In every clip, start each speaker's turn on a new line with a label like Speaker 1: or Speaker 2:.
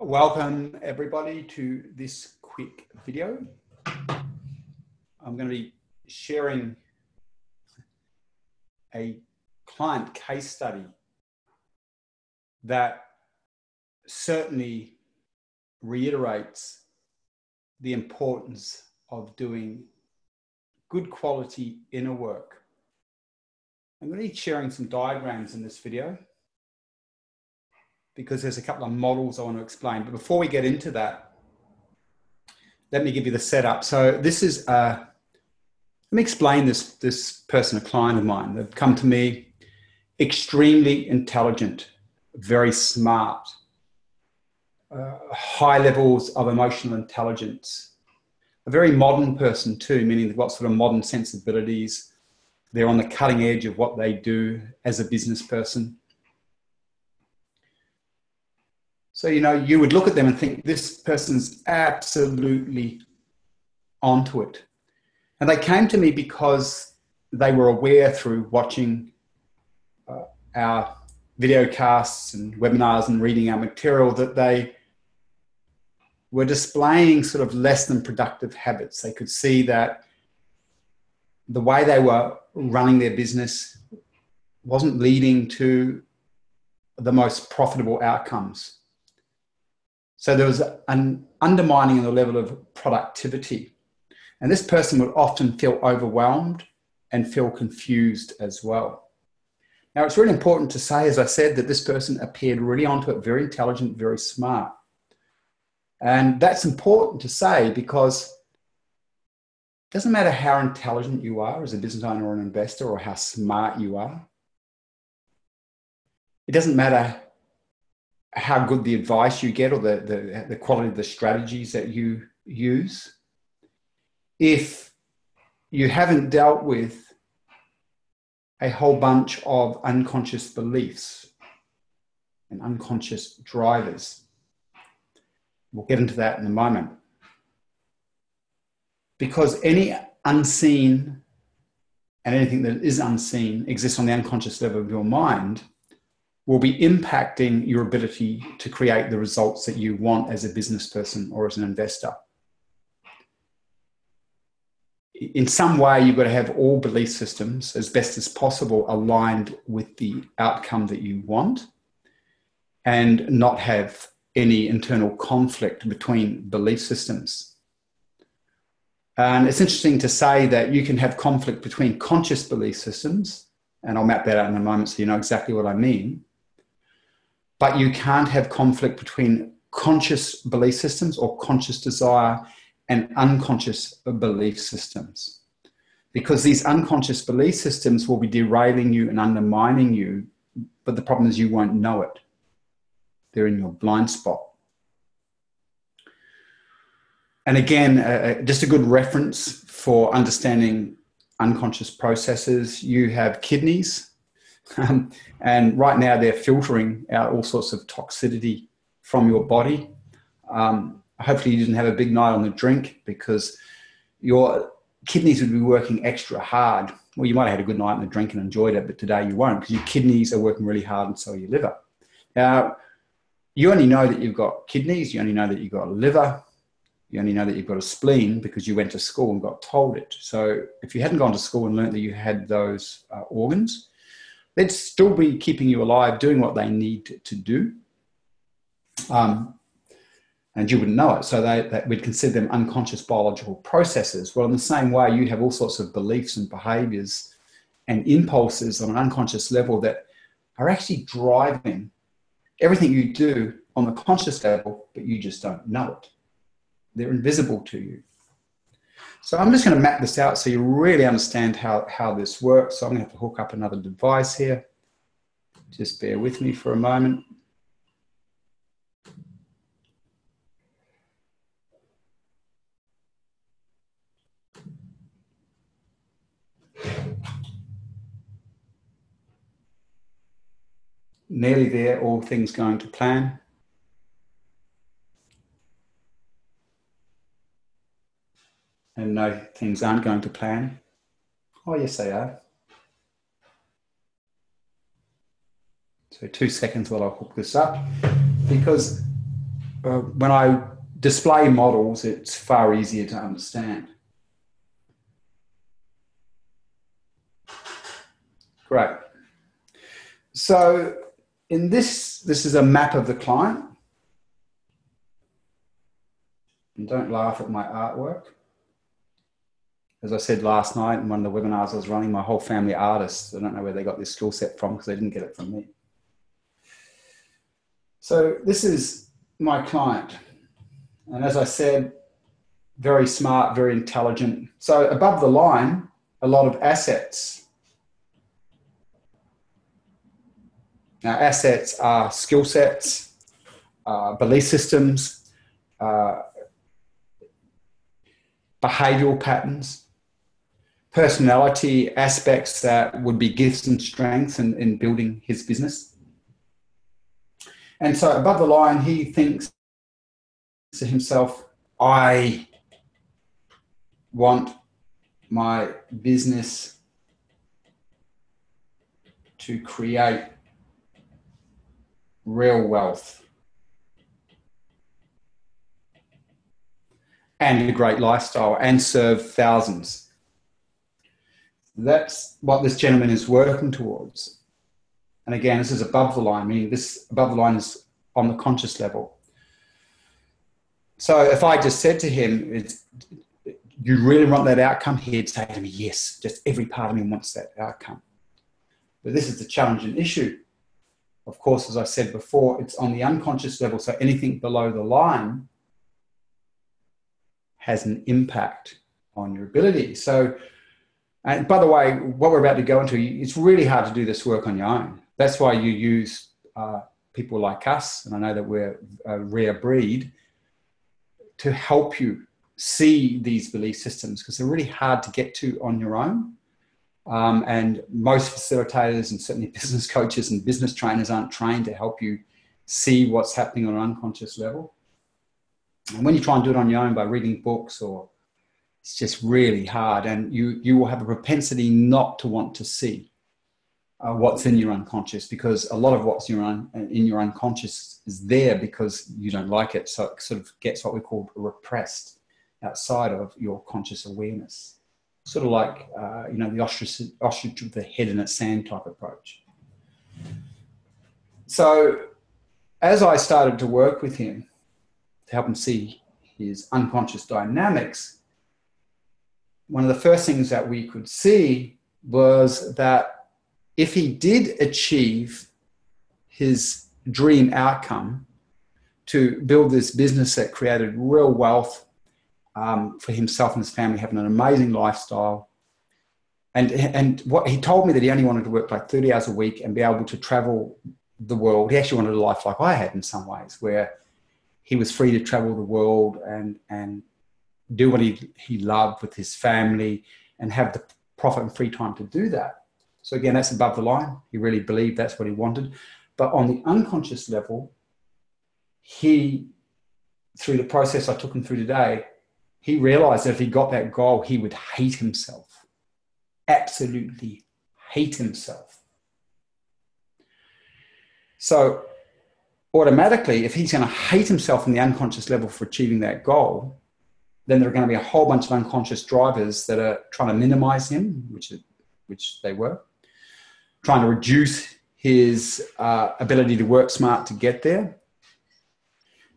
Speaker 1: welcome everybody to this quick video. I'm going to be sharing a client case study that certainly reiterates the importance of doing good quality inner work. I'm going to be sharing some diagrams in this video because there's a couple of models I want to explain. But before we get into that, let me give you the setup. So this is, uh, let me explain this, this person, a client of mine. They've come to me extremely intelligent, very smart, uh, high levels of emotional intelligence, a very modern person too, meaning they've got sort of modern sensibilities. They're on the cutting edge of what they do as a business person. So, you know, you would look at them and think this person's absolutely onto it. And they came to me because they were aware through watching uh, our video casts and webinars and reading our material that they were displaying sort of less than productive habits. They could see that the way they were running their business wasn't leading to the most profitable outcomes. So there was an undermining of the level of productivity. And this person would often feel overwhelmed and feel confused as well. Now, it's really important to say, as I said, that this person appeared really onto it, very intelligent, very smart. And that's important to say because it doesn't matter how intelligent you are as a business owner or an investor or how smart you are. It doesn't matter how good the advice you get or the, the, the quality of the strategies that you use. If you haven't dealt with a whole bunch of unconscious beliefs and unconscious drivers, we'll get into that in a moment. Because any unseen and anything that is unseen exists on the unconscious level of your mind will be impacting your ability to create the results that you want as a business person or as an investor. In some way, you've got to have all belief systems as best as possible aligned with the outcome that you want and not have any internal conflict between belief systems. And it's interesting to say that you can have conflict between conscious belief systems, and I'll map that out in a moment so you know exactly what I mean but you can't have conflict between conscious belief systems or conscious desire and unconscious belief systems. Because these unconscious belief systems will be derailing you and undermining you, but the problem is you won't know it. They're in your blind spot. And again, uh, just a good reference for understanding unconscious processes. You have kidneys, um, and right now they're filtering out all sorts of toxicity from your body. Um, hopefully, you didn't have a big night on the drink because your kidneys would be working extra hard. Well, you might have had a good night on the drink and enjoyed it, but today you won't because your kidneys are working really hard and so your liver. Now, you only know that you've got kidneys, you only know that you've got a liver, you only know that you've got a spleen because you went to school and got told it. So, if you hadn't gone to school and learned that you had those uh, organs, they'd still be keeping you alive, doing what they need to do. Um, and you wouldn't know it. So they, that we'd consider them unconscious biological processes. Well, in the same way, you have all sorts of beliefs and behaviors and impulses on an unconscious level that are actually driving everything you do on the conscious level, but you just don't know it. They're invisible to you. So I'm just going to map this out so you really understand how, how this works. So I'm going to have to hook up another device here. Just bear with me for a moment. Nearly there, all things going to plan. No, things aren't going to plan. Oh, yes, they are. So, two seconds while I hook this up. Because uh, when I display models, it's far easier to understand. Great. So in this, this is a map of the client. And don't laugh at my artwork. As I said last night in one of the webinars I was running, my whole family artists. I don't know where they got this skill set from because they didn't get it from me. So this is my client. And as I said, very smart, very intelligent. So above the line, a lot of assets. Now, assets are skill sets, uh, belief systems, uh, behavioral patterns, personality aspects that would be gifts and strengths in, in building his business. And so above the line, he thinks to himself, I want my business to create real wealth and a great lifestyle and serve thousands. That's what this gentleman is working towards. And again, this is above the line, meaning this above the line is on the conscious level. So if I just said to him, you really want that outcome? He'd say to me, yes, just every part of me wants that outcome. But this is the challenging issue. Of course, as I said before, it's on the unconscious level. So anything below the line has an impact on your ability. So, and by the way, what we're about to go into, it's really hard to do this work on your own. That's why you use uh, people like us, and I know that we're a rare breed, to help you see these belief systems because they're really hard to get to on your own. Um, and most facilitators and certainly business coaches and business trainers aren't trained to help you see what's happening on an unconscious level. And when you try and do it on your own by reading books or it's just really hard and you, you will have a propensity not to want to see uh, what's in your unconscious because a lot of what's in your, un, in your unconscious is there because you don't like it. So it sort of gets what we call repressed outside of your conscious awareness. Sort of like, uh, you know, the ostrich, ostrich with the head in its sand type approach. So as I started to work with him to help him see his unconscious dynamics, one of the first things that we could see was that if he did achieve his dream outcome to build this business that created real wealth um, for himself and his family, having an amazing lifestyle. And, and what he told me that he only wanted to work like 30 hours a week and be able to travel the world. He actually wanted a life like I had in some ways, where he was free to travel the world and, and do what he, he loved with his family and have the profit and free time to do that. So again, that's above the line. He really believed that's what he wanted. But on the unconscious level, he, through the process I took him through today, he realized that if he got that goal, he would hate himself. Absolutely hate himself. So automatically, if he's going to hate himself on the unconscious level for achieving that goal, then there are going to be a whole bunch of unconscious drivers that are trying to minimize him, which, which they were, trying to reduce his uh, ability to work smart to get there.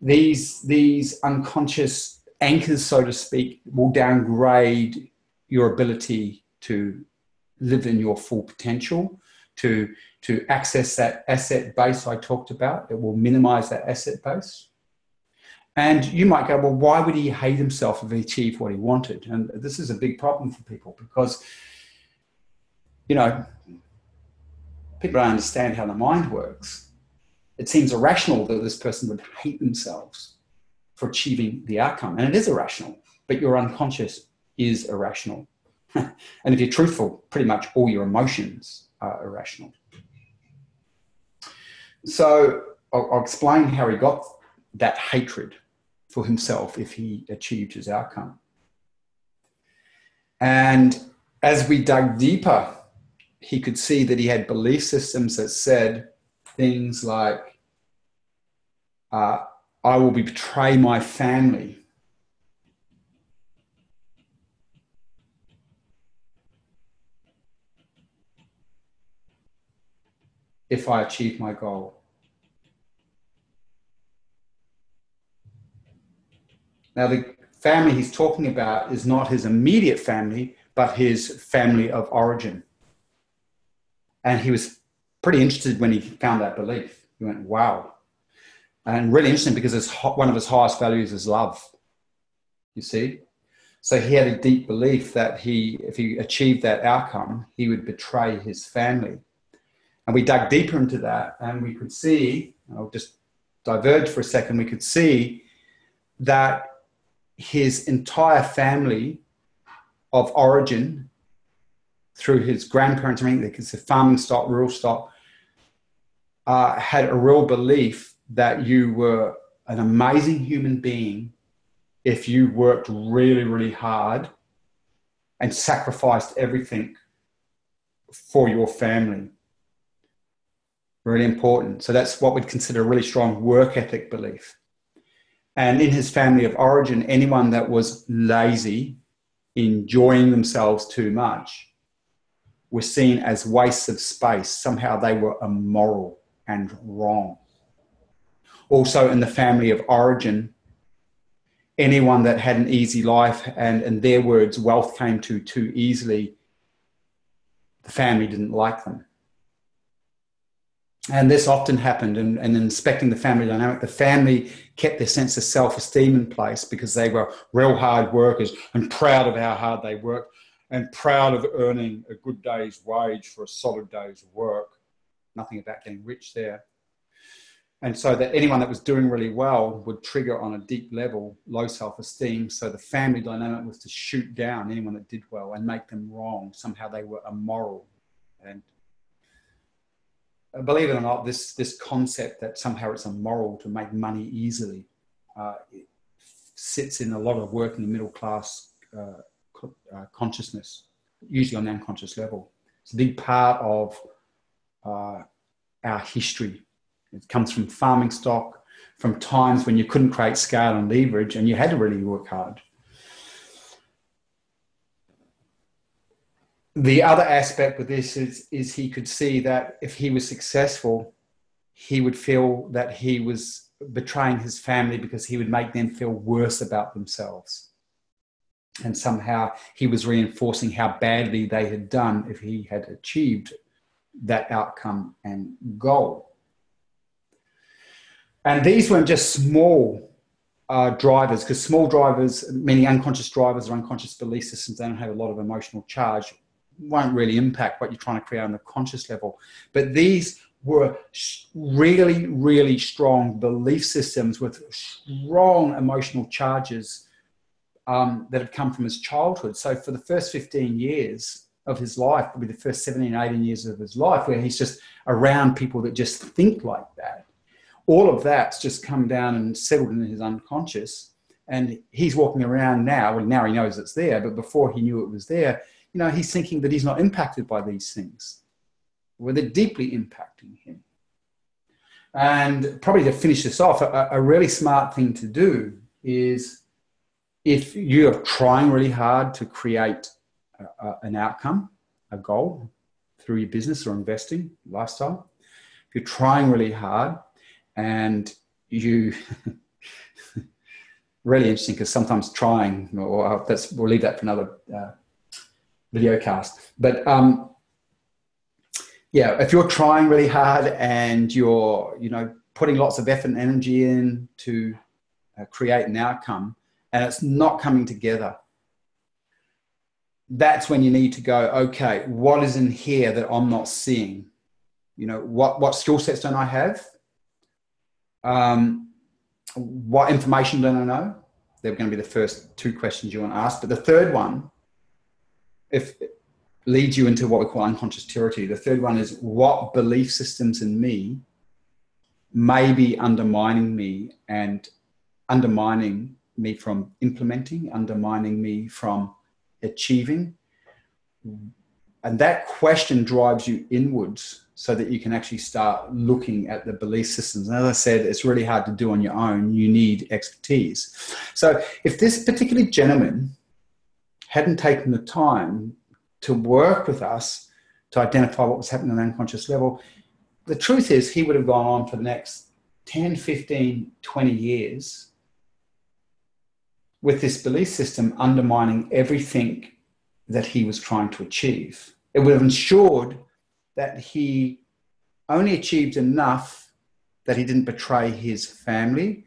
Speaker 1: These, these unconscious anchors, so to speak, will downgrade your ability to live in your full potential, to, to access that asset base I talked about. It will minimize that asset base. And you might go, well, why would he hate himself if he achieved what he wanted? And this is a big problem for people because, you know, people don't understand how the mind works. It seems irrational that this person would hate themselves for achieving the outcome. And it is irrational, but your unconscious is irrational. and if you're truthful, pretty much all your emotions are irrational. So I'll, I'll explain how he got that hatred for himself if he achieved his outcome. And as we dug deeper he could see that he had belief systems that said things like, uh, I will betray my family. If I achieve my goal. Now, the family he's talking about is not his immediate family, but his family of origin. And he was pretty interested when he found that belief. He went, wow. And really interesting because his, one of his highest values is love. You see? So he had a deep belief that he, if he achieved that outcome, he would betray his family. And we dug deeper into that and we could see, I'll just diverge for a second, we could see that his entire family of origin through his grandparents, I mean, because the farming stock, rural stock, uh, had a real belief that you were an amazing human being if you worked really, really hard and sacrificed everything for your family. Really important. So that's what we'd consider a really strong work ethic belief. And in his family of origin, anyone that was lazy, enjoying themselves too much, were seen as wastes of space. Somehow they were immoral and wrong. Also, in the family of origin, anyone that had an easy life and, in their words, wealth came to too easily, the family didn't like them. And this often happened in inspecting the family dynamic. The family kept their sense of self esteem in place because they were real hard workers and proud of how hard they worked and proud of earning a good day's wage for a solid day's work. Nothing about getting rich there. And so that anyone that was doing really well would trigger on a deep level low self esteem. So the family dynamic was to shoot down anyone that did well and make them wrong. Somehow they were immoral. And believe it or not, this, this concept that somehow it's immoral to make money easily uh, sits in a lot of working middle class uh, uh, consciousness, usually on an unconscious level. It's a big part of uh, our history. It comes from farming stock, from times when you couldn't create scale and leverage and you had to really work hard. The other aspect with this is, is he could see that if he was successful, he would feel that he was betraying his family because he would make them feel worse about themselves. And somehow he was reinforcing how badly they had done if he had achieved that outcome and goal. And these weren't just small uh, drivers, because small drivers, many unconscious drivers or unconscious belief systems, they don't have a lot of emotional charge won't really impact what you're trying to create on the conscious level. But these were really, really strong belief systems with strong emotional charges um, that had come from his childhood. So for the first 15 years of his life, probably the first 17, 18 years of his life, where he's just around people that just think like that, all of that's just come down and settled in his unconscious. And he's walking around now. Well, now he knows it's there, but before he knew it was there, you know, he's thinking that he's not impacted by these things, well, they're deeply impacting him. And probably to finish this off, a, a really smart thing to do is if you are trying really hard to create a, a, an outcome, a goal through your business or investing lifestyle, if you're trying really hard and you really interesting because sometimes trying or that's we'll leave that for another uh, video cast. But um, yeah, if you're trying really hard and you're, you know, putting lots of effort and energy in to uh, create an outcome and it's not coming together, that's when you need to go, okay, what is in here that I'm not seeing? You know, what, what skill sets don't I have? Um, what information don't I know? They're going to be the first two questions you want to ask. But the third one if leads you into what we call unconscious territory. The third one is what belief systems in me may be undermining me and undermining me from implementing, undermining me from achieving. And that question drives you inwards so that you can actually start looking at the belief systems. And as I said, it's really hard to do on your own. You need expertise. So if this particular gentleman hadn't taken the time to work with us to identify what was happening on an unconscious level, the truth is he would have gone on for the next 10, 15, 20 years with this belief system undermining everything that he was trying to achieve. It would have ensured that he only achieved enough that he didn't betray his family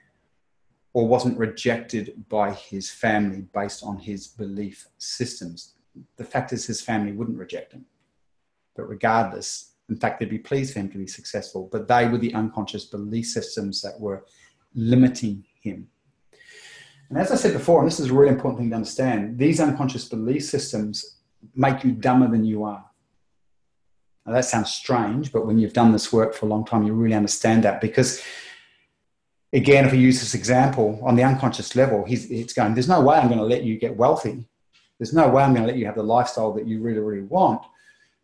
Speaker 1: or wasn't rejected by his family based on his belief systems. The fact is, his family wouldn't reject him. But regardless, in fact, they'd be pleased for him to be successful. But they were the unconscious belief systems that were limiting him. And as I said before, and this is a really important thing to understand, these unconscious belief systems make you dumber than you are. Now, that sounds strange, but when you've done this work for a long time, you really understand that because, again, if we use this example on the unconscious level, he's, it's going, there's no way I'm going to let you get wealthy. There's no way I'm going to let you have the lifestyle that you really, really want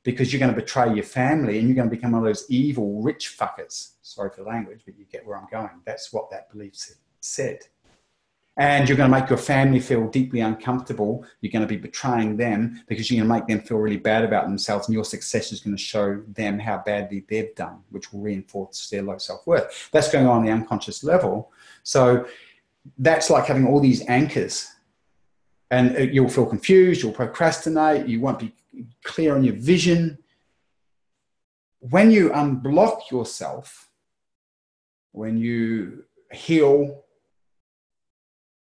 Speaker 1: because you're going to betray your family and you're going to become one of those evil rich fuckers. Sorry for language, but you get where I'm going. That's what that belief said and you're going to make your family feel deeply uncomfortable. You're going to be betraying them because you're going to make them feel really bad about themselves, and your success is going to show them how badly they've done, which will reinforce their low self worth. That's going on the unconscious level. So that's like having all these anchors, and uh, you'll feel confused, you'll procrastinate, you won't be clear on your vision. When you unblock yourself, when you heal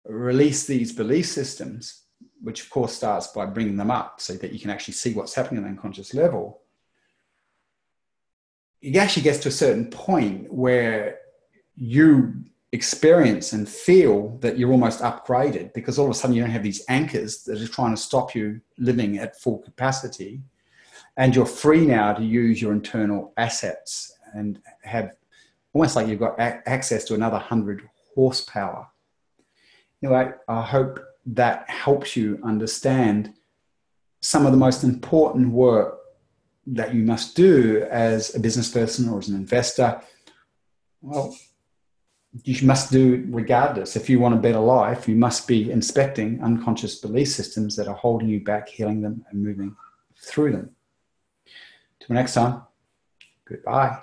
Speaker 1: release these belief systems, which of course starts by bringing them up so that you can actually see what's happening on the unconscious level, it actually gets to a certain point where you experience and feel that you're almost upgraded because all of a sudden you don't have these anchors that are trying to stop you living at full capacity. And you're free now to use your internal assets and have almost like you've got access to another 100 horsepower Anyway, I hope that helps you understand some of the most important work that you must do as a business person or as an investor. Well, you must do regardless. If you want a better life, you must be inspecting unconscious belief systems that are holding you back, healing them, and moving through them. Till next time, goodbye.